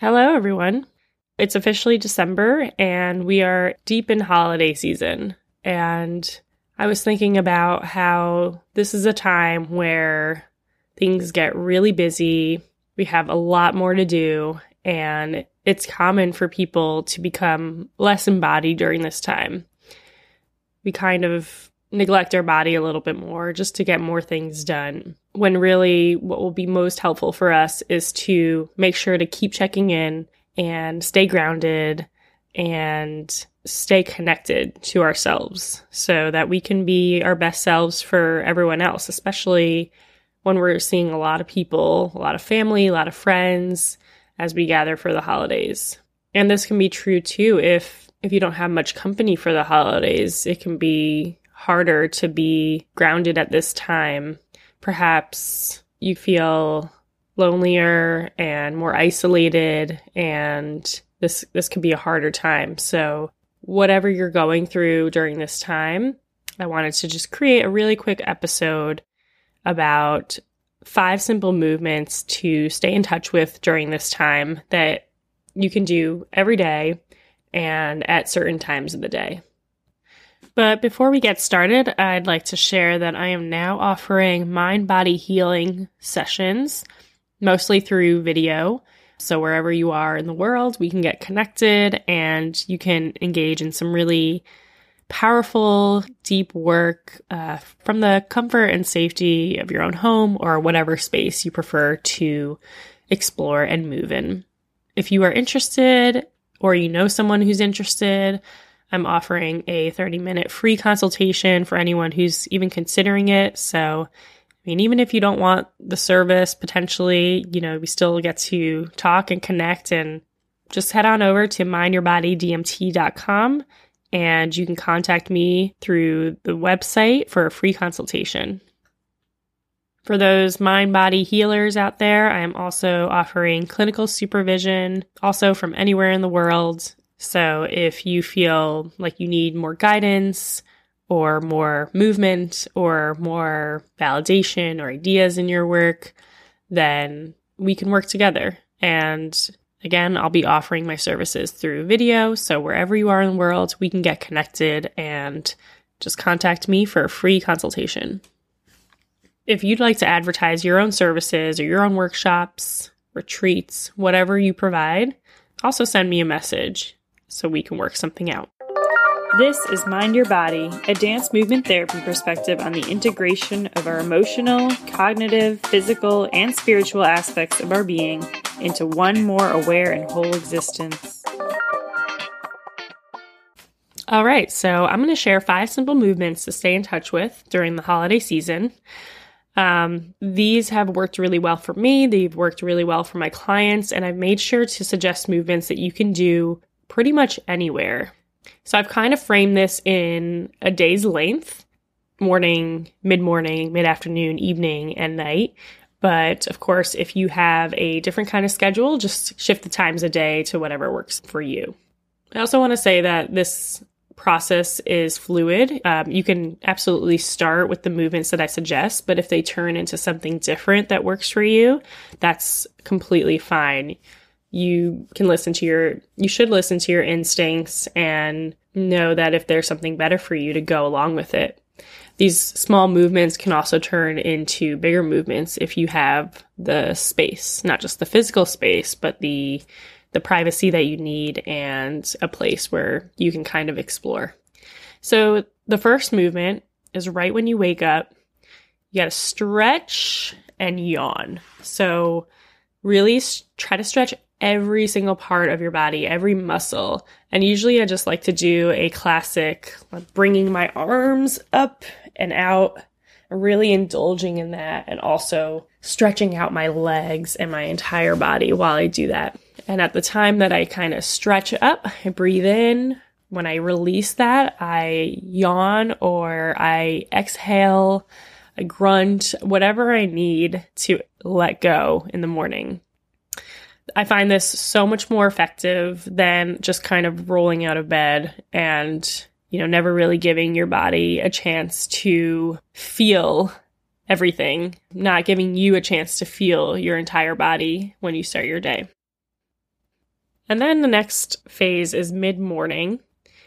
Hello, everyone. It's officially December and we are deep in holiday season. And I was thinking about how this is a time where things get really busy. We have a lot more to do, and it's common for people to become less embodied during this time. We kind of neglect our body a little bit more just to get more things done. When really, what will be most helpful for us is to make sure to keep checking in and stay grounded and stay connected to ourselves so that we can be our best selves for everyone else, especially when we're seeing a lot of people, a lot of family, a lot of friends as we gather for the holidays. And this can be true too if if you don't have much company for the holidays, it can be harder to be grounded at this time. Perhaps you feel lonelier and more isolated and this this could be a harder time. So whatever you're going through during this time, I wanted to just create a really quick episode about five simple movements to stay in touch with during this time that you can do every day and at certain times of the day. But before we get started, I'd like to share that I am now offering mind body healing sessions, mostly through video. So, wherever you are in the world, we can get connected and you can engage in some really powerful, deep work uh, from the comfort and safety of your own home or whatever space you prefer to explore and move in. If you are interested or you know someone who's interested, I'm offering a 30 minute free consultation for anyone who's even considering it. So, I mean, even if you don't want the service, potentially, you know, we still get to talk and connect and just head on over to mindyourbodydmt.com and you can contact me through the website for a free consultation. For those mind body healers out there, I am also offering clinical supervision, also from anywhere in the world. So if you feel like you need more guidance, or more movement or more validation or ideas in your work, then we can work together. And again, I'll be offering my services through video. So wherever you are in the world, we can get connected and just contact me for a free consultation. If you'd like to advertise your own services or your own workshops, retreats, whatever you provide, also send me a message so we can work something out. This is Mind Your Body, a dance movement therapy perspective on the integration of our emotional, cognitive, physical, and spiritual aspects of our being into one more aware and whole existence. All right, so I'm going to share five simple movements to stay in touch with during the holiday season. Um, these have worked really well for me. They've worked really well for my clients, and I've made sure to suggest movements that you can do pretty much anywhere. So I've kind of framed this in a day's length morning, mid morning, mid afternoon, evening, and night. But of course, if you have a different kind of schedule, just shift the times a day to whatever works for you. I also want to say that this process is fluid. Um, you can absolutely start with the movements that I suggest, but if they turn into something different that works for you, that's completely fine you can listen to your you should listen to your instincts and know that if there's something better for you to go along with it. These small movements can also turn into bigger movements if you have the space not just the physical space but the the privacy that you need and a place where you can kind of explore. So the first movement is right when you wake up you got to stretch and yawn. So really try to stretch every single part of your body, every muscle. And usually I just like to do a classic, like bringing my arms up and out, really indulging in that, and also stretching out my legs and my entire body while I do that. And at the time that I kind of stretch up, I breathe in. When I release that, I yawn or I exhale, I grunt, whatever I need to let go in the morning. I find this so much more effective than just kind of rolling out of bed and, you know, never really giving your body a chance to feel everything, not giving you a chance to feel your entire body when you start your day. And then the next phase is mid morning.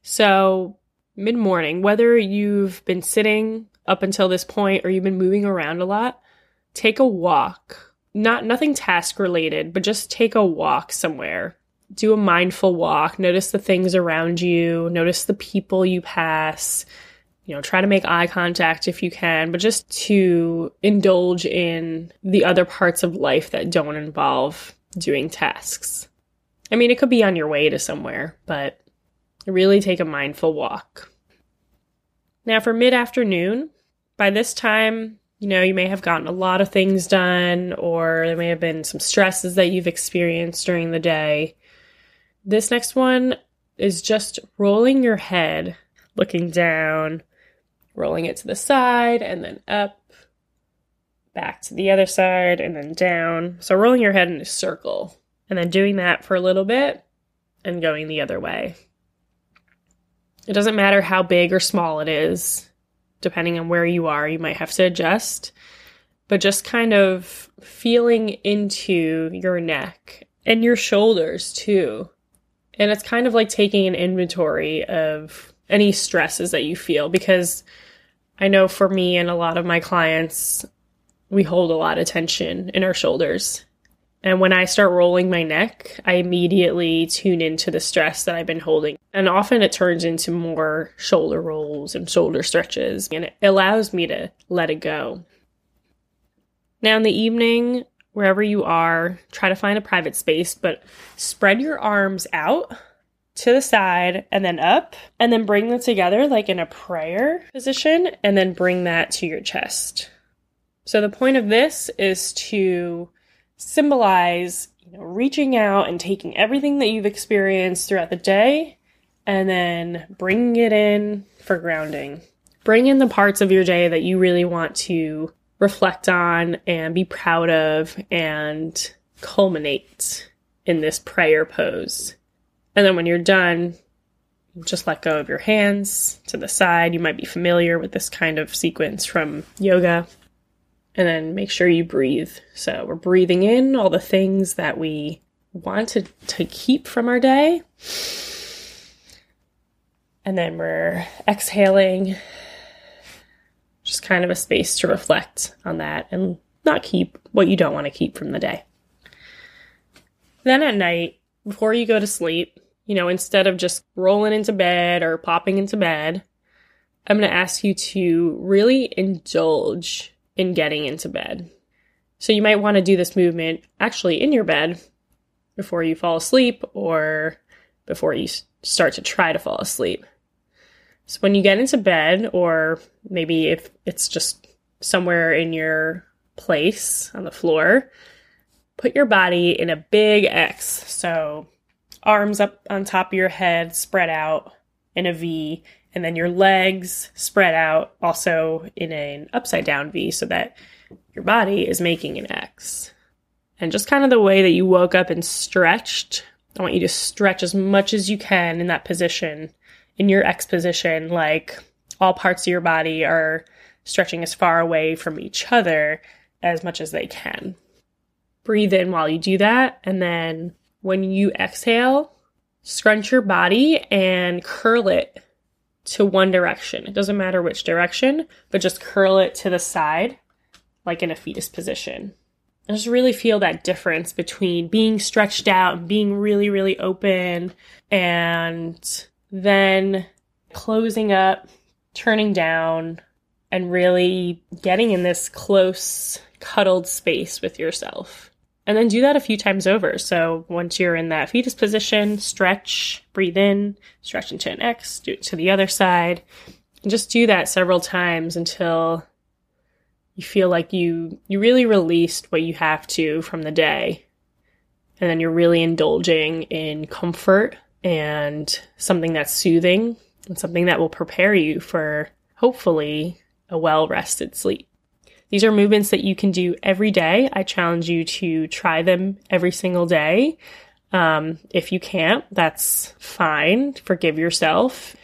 So, mid morning, whether you've been sitting up until this point or you've been moving around a lot, take a walk. Not nothing task related, but just take a walk somewhere. Do a mindful walk. Notice the things around you, notice the people you pass. You know, try to make eye contact if you can, but just to indulge in the other parts of life that don't involve doing tasks. I mean, it could be on your way to somewhere, but really take a mindful walk. Now, for mid afternoon, by this time, you know, you may have gotten a lot of things done, or there may have been some stresses that you've experienced during the day. This next one is just rolling your head, looking down, rolling it to the side, and then up, back to the other side, and then down. So, rolling your head in a circle and then doing that for a little bit and going the other way. It doesn't matter how big or small it is, depending on where you are, you might have to adjust, but just kind of feeling into your neck and your shoulders too. And it's kind of like taking an inventory of any stresses that you feel because I know for me and a lot of my clients, we hold a lot of tension in our shoulders and when I start rolling my neck, I immediately tune into the stress that I've been holding. And often it turns into more shoulder rolls and shoulder stretches, and it allows me to let it go. Now, in the evening, wherever you are, try to find a private space, but spread your arms out to the side and then up, and then bring them together like in a prayer position, and then bring that to your chest. So, the point of this is to symbolize you know, reaching out and taking everything that you've experienced throughout the day and then bringing it in for grounding. Bring in the parts of your day that you really want to reflect on and be proud of and culminate in this prayer pose. And then when you're done, just let go of your hands to the side. You might be familiar with this kind of sequence from yoga and then make sure you breathe. So we're breathing in all the things that we want to, to keep from our day. And then we're exhaling, just kind of a space to reflect on that and not keep what you don't want to keep from the day. Then at night, before you go to sleep, you know, instead of just rolling into bed or popping into bed, I'm going to ask you to really indulge in getting into bed. So you might want to do this movement actually in your bed before you fall asleep or before you start to try to fall asleep. So when you get into bed, or maybe if it's just somewhere in your place on the floor, put your body in a big X. So arms up on top of your head, spread out in a V, and then your legs spread out also in an upside down V so that your body is making an X. And just kind of the way that you woke up and stretched, I want you to stretch as much as you can in that position, in your X position, like all parts of your body are stretching as far away from each other as much as they can. Breathe in while you do that, and then when you exhale, scrunch your body and curl it to one direction. It doesn't matter which direction, but just curl it to the side, like in a fetus position. I just really feel that difference between being stretched out and being really, really open and then closing up, turning down, and really getting in this close, cuddled space with yourself. And then do that a few times over. So once you're in that fetus position, stretch, breathe in, stretch into an X, do it to the other side. And just do that several times until you feel like you you really released what you have to from the day. And then you're really indulging in comfort and something that's soothing and something that will prepare you for hopefully a well rested sleep. These are movements that you can do every day. I challenge you to try them every single day. Um, if you can't, that's fine. Forgive yourself.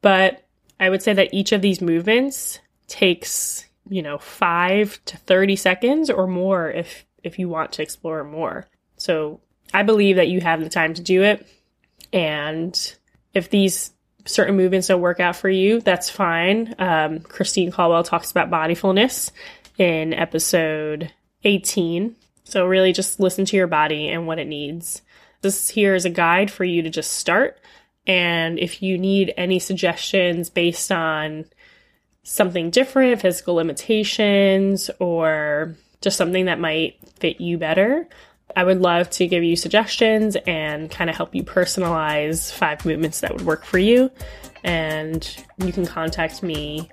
But I would say that each of these movements takes, you know, five to 30 seconds or more if, if you want to explore more. So I believe that you have the time to do it. And if these certain movements don't work out for you, that's fine. Um, Christine Caldwell talks about bodyfulness in episode 18. So, really just listen to your body and what it needs. This here is a guide for you to just start. And if you need any suggestions based on something different, physical limitations, or just something that might fit you better, I would love to give you suggestions and kind of help you personalize five movements that would work for you. And you can contact me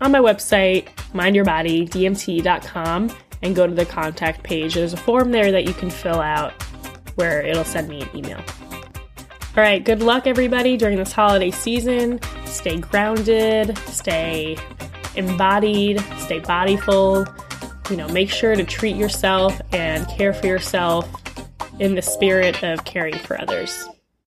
on my website, mindyourbodydmt.com, and go to the contact page. There's a form there that you can fill out where it'll send me an email. All right, good luck, everybody, during this holiday season. Stay grounded, stay embodied, stay bodyful you know, make sure to treat yourself and care for yourself in the spirit of caring for others.